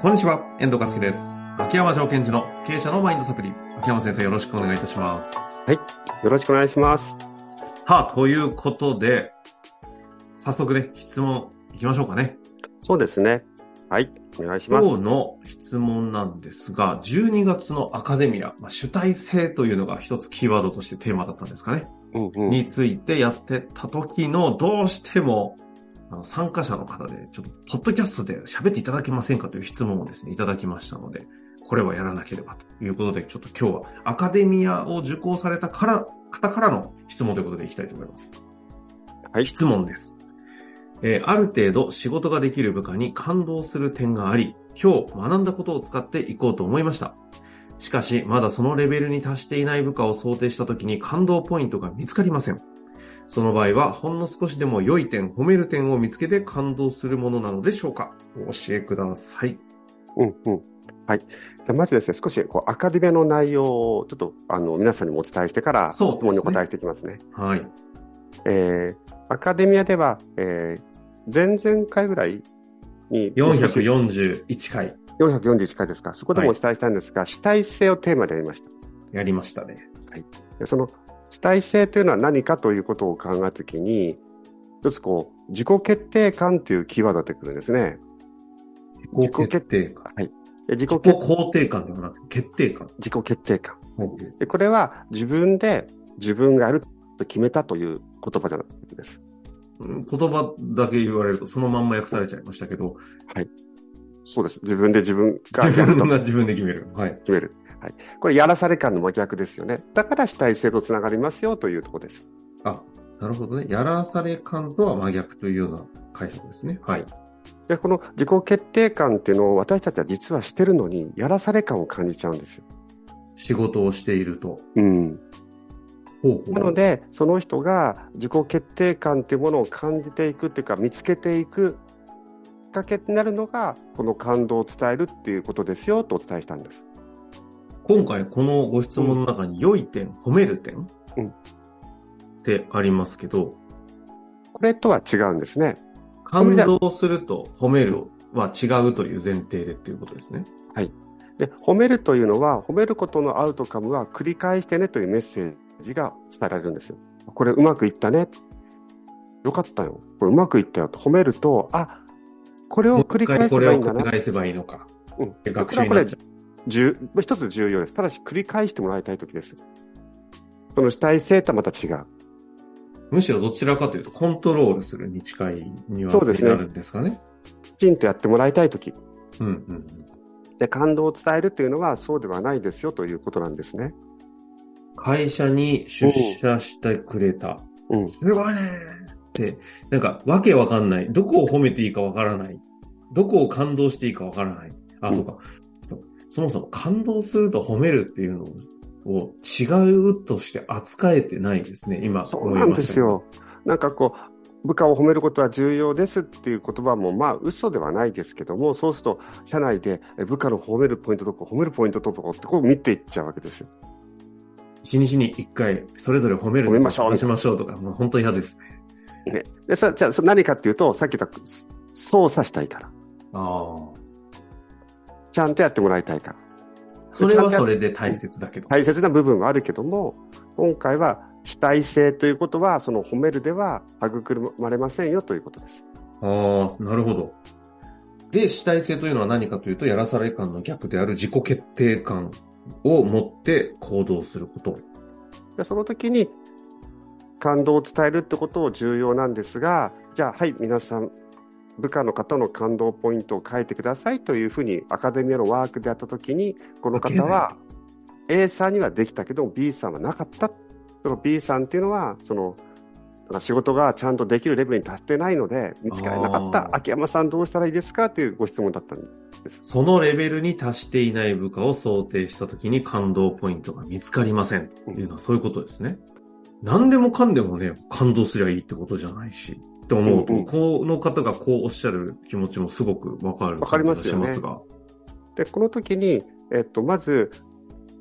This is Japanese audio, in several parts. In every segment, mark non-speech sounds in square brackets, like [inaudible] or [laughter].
こんにちは、遠藤和樹です。秋山条件時の経営者のマインドサプリ。秋山先生よろしくお願いいたします。はい。よろしくお願いします。さあ、ということで、早速ね、質問いきましょうかね。そうですね。はい。お願いします。今日の質問なんですが、12月のアカデミア、まあ、主体性というのが一つキーワードとしてテーマだったんですかね。うんうん、についてやってた時の、どうしても、あの参加者の方で、ちょっと、ポッドキャストで喋っていただけませんかという質問をですね、いただきましたので、これはやらなければということで、ちょっと今日はアカデミアを受講されたから、方からの質問ということでいきたいと思います。はい。質問です。えーある程度仕事ができる部下に感動する点があり、今日学んだことを使っていこうと思いました。しかし、まだそのレベルに達していない部下を想定したときに感動ポイントが見つかりません。その場合は、ほんの少しでも良い点、褒める点を見つけて感動するものなのでしょうか？お教えください。うんうん。はい。じゃあまずですね、少しこうアカデミアの内容をちょっとあの皆さんにもお伝えしてから、質問にお答えしていきますね。はい。えー、アカデミアでは、えー、前々回ぐらいに、441回441回ですか、そこでもお伝えしたんですが、主体性をテーマでやりました。やりましたね。でその主体性というのは何かということを考えたときに、一つこう、自己決定感というキーワードが出てくるんですね。自己決定感。で自己自己決肯定感ではなくて、決定感。自己決定感。でこれは自分で自分がやると決めたという言葉じゃないです。うん言葉だけ言われるとそのまんま訳されちゃいましたけど、そうです。自分で自分が自分が自分で決める。はい。決める。はい。これ、やらされ感の真逆ですよね。だから主体性とつながりますよというところです。あ、なるほどね。やらされ感とは真逆というような解釈ですね。はい。で、この自己決定感っていうのを私たちは実はしてるのに、やらされ感を感じちゃうんですよ。仕事をしていると。うん。ほうほうなので、その人が自己決定感っていうものを感じていくっていうか、見つけていくきっかけになるのが、この感動を伝えるっていうことですよとお伝えしたんです。今回このご質問の中に良い点、褒める点、うんってありますけど、これとは違うんですね。感動すると褒めるは違うという前提でっていうことですね。で、褒めるというのは、褒めることのアウトカムは繰り返してねというメッセージが伝えられるんですよ。これうまくいったね。よかったよ。これうまくいったよと褒めると、あ、これを繰り返せこれをばいいんだな。繰り返せばいいのか。うんで学これはこれ習になっちゃう。重一つ重要です。ただし繰り返してもらいたいときです。その主体性とはまた違う。むしろどちらかというと、コントロールするに近いニュアンそうですねスになるんですかね。きちんとやってもらいたいとき。うんうん。で、感動を伝えるというのはそうではないですよということなんですね。会社に出社してくれた。うん。すごいねーって、なんか、わけわかんない。どこを褒めていいかわからない。どこを感動していいかわからない。あ、うんそうか。そもそも感動すると褒めるっていうのを違うとして扱えてないですね。今、そうなんですよ。なんかこう、部下を褒めることは重要ですっていう言葉も、まあ、嘘ではないですけども、そうすると、社内でえ部下の褒めるポイントどこ、褒めるポイントどこってこう見ていっちゃうわけですよ。一日に一回、それぞれ褒める褒めましょう話しましょうとか、もう本当に嫌ですね。ね。で、そじゃあ、そ何かっていうと、さっき言った、操作したいから。ああ。ちゃんとやってもらいたいから。それはそれで大切だけど。大切な部分はあるけども、今回は主体性ということは、その褒めるでは育まれませんよということです。ああ、なるほど。で、主体性というのは何かというと、やらされ感の逆である自己決定感を持って行動すること。でその時に感動を伝えるってことを重要なんですが、じゃあ、はい、皆さん、部下の方の感動ポイントを書いてくださいというふうにアカデミアのワークでやった時に、この方は A さんにはできたけど B さんはなかった。その B さんっていうのは、その、仕事がちゃんとできるレベルに達してないので、見つからなかった秋山さんどうしたらいいですかというご質問だったんです。そのレベルに達していない部下を想定したときに感動ポイントが見つかりません。というのはそういうことですね。何でもかんでもね、感動すりゃいいってことじゃないし。って思うと、うんうんこの方がこうおっしゃる気持ちもすごくわかるわかりますがしで、この時に、えっと、まず、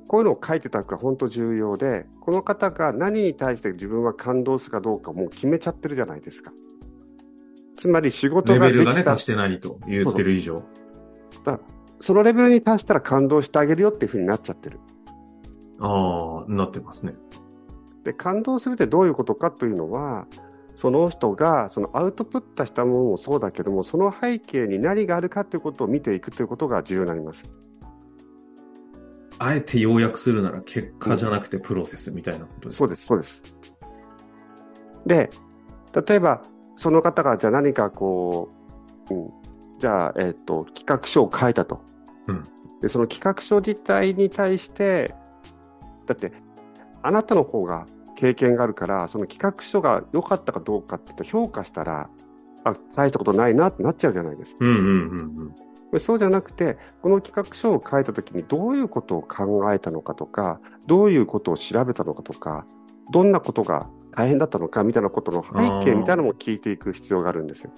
こういうのを書いてたのが本当重要で、この方が何に対して自分は感動するかどうかもう決めちゃってるじゃないですか。つまり仕ますが。レベルがね、達してないと言ってる以上。そのレベルに達したら感動してあげるよっていうふうになっちゃってる。ああ、なってますね。で、感動するってどういうことかというのは、その人がそのアウトプットしたものもそうだけども、その背景に何があるかということを見ていくということが重要になります。あえて要約するなら結果じゃなくてプロセスみたいなことですか、そうです、そうです。で、例えば、その方がじゃあ何かこう、うん、じゃあ、えっ、と、企画書を書いたと。うんで、その企画書自体に対して、だって、あなたの方が経験があるから、その企画書が良かったかどうかって評価したら、あ、大したことないなってなっちゃうじゃないですか。うんうんうんでそうじゃなくて、この企画書を書いたときにどういうことを考えたのかとか、どういうことを調べたのかとか、どんなことが大変だったのかみたいなことの背景みたいなのも聞いていく必要があるんですよ。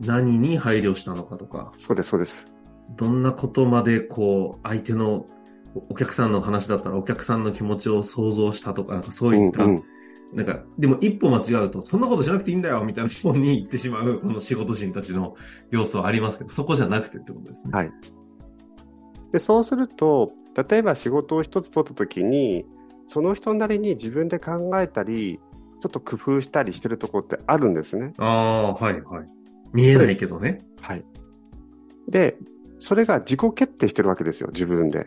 うん。何に配慮したのかとか、そうです、そうです。どんなことまでこう、相手の、お客さんの話だったらお客さんの気持ちを想像したとか、なんかそういった、うんうんなんか、でも一歩間違うと、そんなことしなくていいんだよみたいな方に行ってしまう、[laughs] この仕事人たちの要素はありますけど、そこじゃなくてってことですね。はい。で、そうすると、例えば仕事を一つ取ったときに、その人なりに自分で考えたり、ちょっと工夫したりしてるところってあるんですね。ああ、はいはい。見えないけどね。はい。で、それが自己決定してるわけですよ、自分で。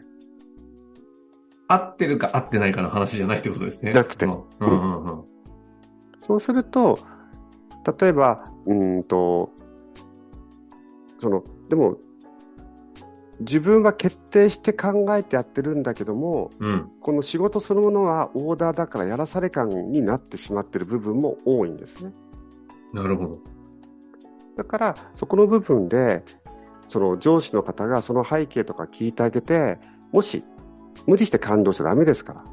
合ってるか合ってないかの話じゃないってことですね。なくてうんうんうんうん。そうすると、例えば、うーんと、その、でも、自分は決定して考えてやってるんだけども、うん。この仕事そのものはオーダーだからやらされ感になってしまってる部分も多いんですね。なるほど。だから、そこの部分で、その上司の方がその背景とか聞いてあげて、もし、無理して感動しちゃダメですから。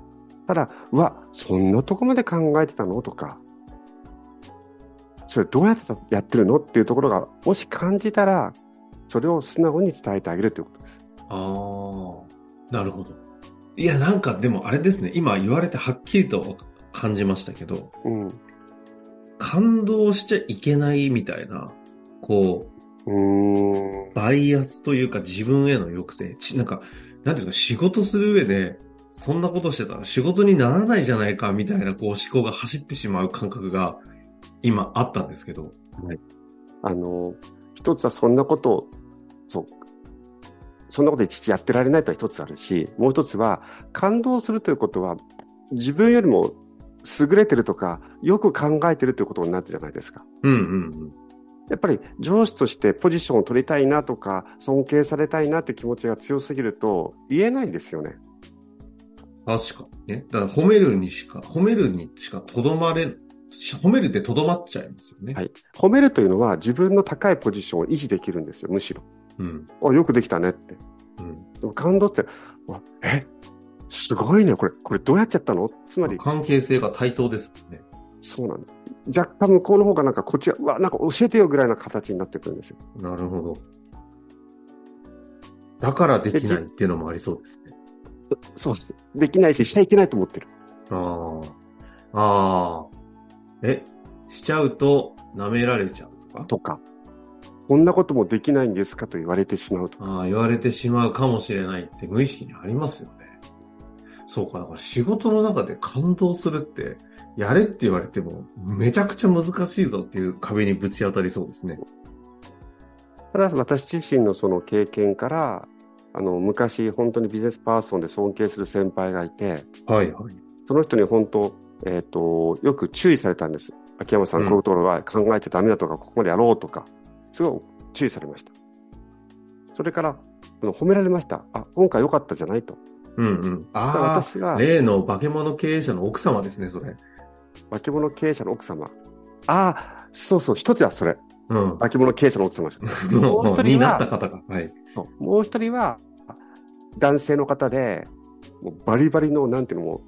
ただ、うわ、そんなとこまで考えてたの？とか、それどうやってやってるの？っていうところが、もし感じたら、それを素直に伝えてあげるということです。ああ、なるほど。いや、なんかでもあれですね、今言われてはっきりと感じましたけど、うん。感動しちゃいけないみたいな、こうーんう、。バイアスというか自分への抑制。ちなんか、なんていうか、仕事する上で、そんなことしてたら仕事にならないじゃないかみたいなこう思考が走ってしまう感覚が今あったんですけど。あの、一つはそんなことを、そう、そんなことで父やってられないとは一つあるし、もう一つは、感動するということは、自分よりも優れてるとか、よく考えてるということになるじゃないですか。うんうんうん。やっぱり上司としてポジションを取りたいなとか、尊敬されたいなって気持ちが強すぎると、言えないんですよね。確かにね。だから褒めるにしか、褒めるにしかとどまれ、褒めるってとどまっちゃいますよね。はい。褒めるというのは自分の高いポジションを維持できるんですよ、むしろ。うん。あ、よくできたねって。うん。でも感動って、わえ？すごいね、これ、これどうやってやったの？つまり、関係性が対等ですもんね。そうなんです。若干向こうの方がなんかこっちが、うわ、なんか教えてよぐらいな形になってくるんですよ。なるほど。だからできないっていうのもありそうですね。そうです。できないし、しちゃいけないと思ってる。ああ。ああ。え、しちゃうと舐められちゃうとか？とか、こんなこともできないんですかと言われてしまうとか。ああ、言われてしまうかもしれないって無意識にありますよね。そうか、だから仕事の中で感動するって、やれって言われても、めちゃくちゃ難しいぞっていう壁にぶち当たりそうですね。ただ私自身のその経験から、あの、昔本当にビジネスパーソンで尊敬する先輩がいて、はいはい。その人に本当、えっ、と、よく注意されたんです。秋山さん、うんこういうところは考えちゃダメだとか、ここまでやろうとか、すごい注意されました。それから、褒められました。あ、今回良かったじゃないと。うんうん。あ私があ、、例の化け物経営者の奥様ですね、それ。化け物経営者の奥様。ああ、そうそう、一つはそれ。うん。化け物経営者の奥様。[laughs] もう一人は。はい。もう一人は、男性の方で、もうバリバリの、なんていうのも、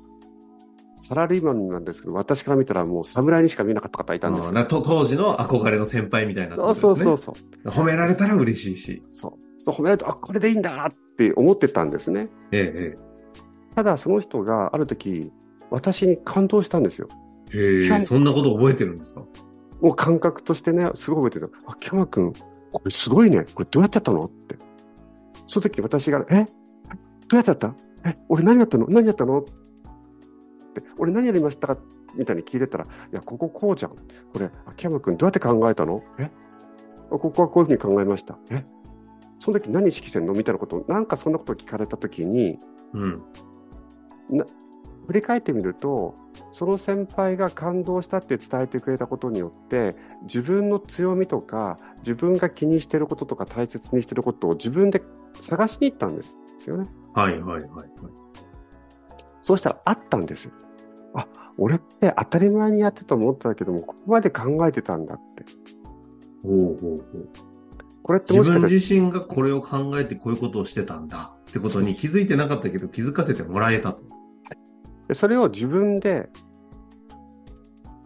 サラリーマンなんですけど、私から見たらもう侍にしか見えなかった方いたんですよ。当時の憧れの先輩みたいな、そうそうそうそう。褒められたら嬉しいし。そう。そう褒められると、あ、これでいいんだって思ってたんですね。えただ、その人がある時、私に感動したんですよ。え。へえ、そんなこと覚えてるんですか？もう感覚としてね、すごい覚えてる。秋山くん、これすごいね。これどうやってやったの？って。その時私が、え？どうやってやった？え、俺何やったの？何やったの？って、俺何やりました？かみたいに聞いてたら、いや、こここうじゃん。これ、秋山君どうやって考えたの？え？ここはこういうふうに考えました。え？その時何意識してんの？みたいなことを、なんかそんなことを聞かれた時に、うん。振り返ってみると、その先輩が感動したって伝えてくれたことによって、自分の強みとか、自分が気にしてることとか大切にしてることを自分で探しに行ったんですよね。はいはいはいはい。そうしたらあったんですよ。あ、俺って当たり前にやってたと思ってたけども、ここまで考えてたんだって。ほうほうほう。これって自分もしかしたら、自身がこれを考えてこういうことをしてたんだってことに気づいてなかったけど気づかせてもらえたと。それを自分で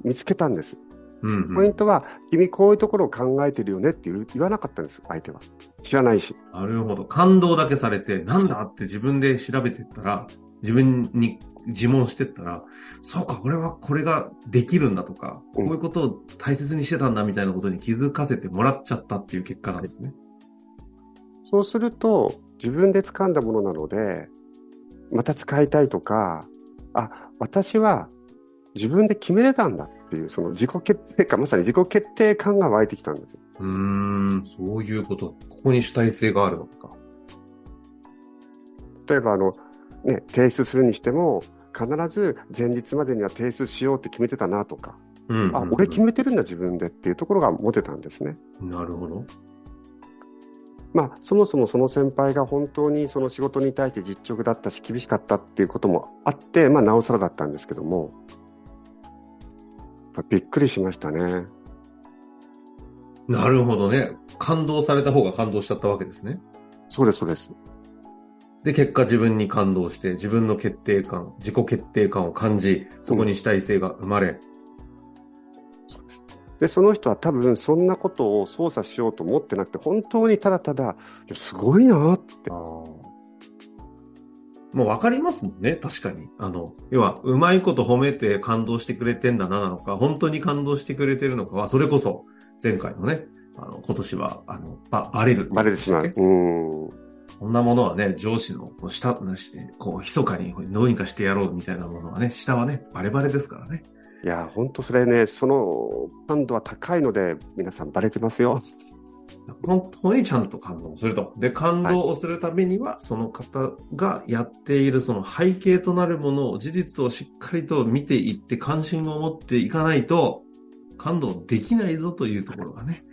見つけたんです。うん、うん。ポイントは、君こういうところを考えてるよねって言わなかったんです、相手は。知らないし。なるほど。感動だけされて、なんだって自分で調べてったら、自分に自問してったら、そうか、俺はこれができるんだとか、こういうことを大切にしてたんだみたいなことに気づかせてもらっちゃったっていう結果なんですね。そうすると、自分で掴んだものなので、また使いたいとか、あ、私は自分で決めれたんだっていう、その自己決定感、まさに自己決定感が湧いてきたんです。うーん、そういうこと。ここに主体性があるのか。例えば、あの、ね、提出するにしても、必ず前日までには提出しようって決めてたなとか、うんうんうん、あ、俺決めてるんだ自分でっていうところが持てたんですね。なるほど。まあ、そもそもその先輩が本当にその仕事に対して実直だったし厳しかったっていうこともあって、まあ、なおさらだったんですけども、びっくりしましたね。なるほどね。感動された方が感動しちゃったわけですね。そうです、そうです。で、結果自分に感動して、自分の決定感、自己決定感を感じ、そこに主体性が生まれ。で、その人は多分そんなことを操作しようと思ってなくて、本当にただただ、すごいなって。もうわかりますもんね、確かに。あの、要は、うまいこと褒めて感動してくれてんだななのか、本当に感動してくれてるのかは、それこそ、前回のね、あの、今年は、あの、ば、バレる。バレてしまう。うん。こんなものはね、上司の、こう、下なして、こう、密かにどうにかしてやろうみたいなものはね、下はね、バレバレですからね。いや、本当それね、その感度は高いので、皆さんバレてますよ。本当にちゃんと感動すると。で、感動をするためには、その方がやっているその背景となるものを、事実をしっかりと見ていって関心を持っていかないと、感動できないぞというところがね、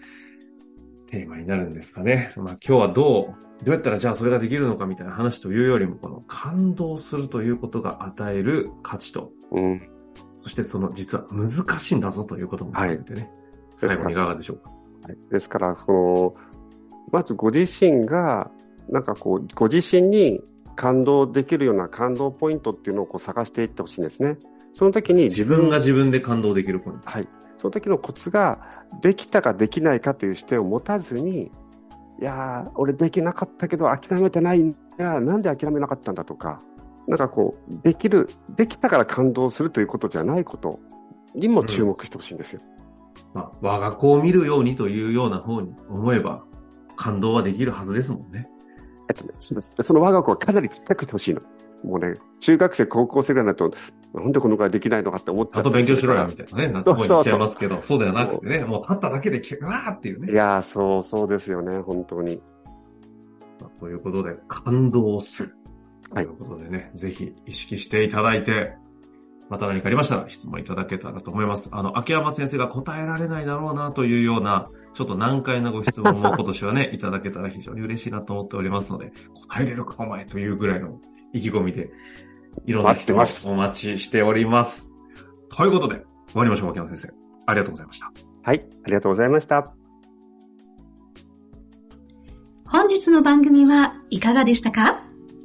テーマになるんですかね。まあ今日はどう、どうやったらじゃあそれができるのかみたいな話というよりも、この感動するということが与える価値と、うん。そしてその実は難しいんだぞということも含めてね、最後にいかがでしょうか？はい、ですから、この、まずご自身が、なんかこう、ご自身に感動できるような感動ポイントっていうのをこう探していってほしいんですね。その時に自分が自分で感動できるポイント。はい。その時のコツが、できたかできないかという視点を持たずに、いやー、俺できなかったけど諦めてないんだ、なんで諦めなかったんだとか、なんかこう、できる、できたから感動するということじゃないことにも注目してほしいんですよ。まあ、我が子を見るようにというような方に思えば、感動はできるはずですもんね。えっとね、そうですその我が子はかなりちっちゃくしてほしいの。もうね、中学生、高校生ぐらいになると、なんでこのくらいできないのかって思っちゃう。ちゃんと勉強しろよ、みたいなね。[laughs] なんかこう言っちゃいますけど、そうではなくてね、もう立っただけで、うわーっていうね。いやー、そう、そうですよね、本当に。まあということで、感動する。はいということでね、ぜひ意識していただいて、また何かありましたら質問いただけたらと思います。あの、秋山先生が答えられないだろうなというような、ちょっと難解なご質問も [laughs] 今年はね、いただけたら非常に嬉しいなと思っておりますので、答えれるかお前というぐらいの意気込みで、いろんな人をお待ちしております。ということで、終わりましょう、秋山先生。ありがとうございました。はい、ありがとうございました。本日の番組はいかがでしたか？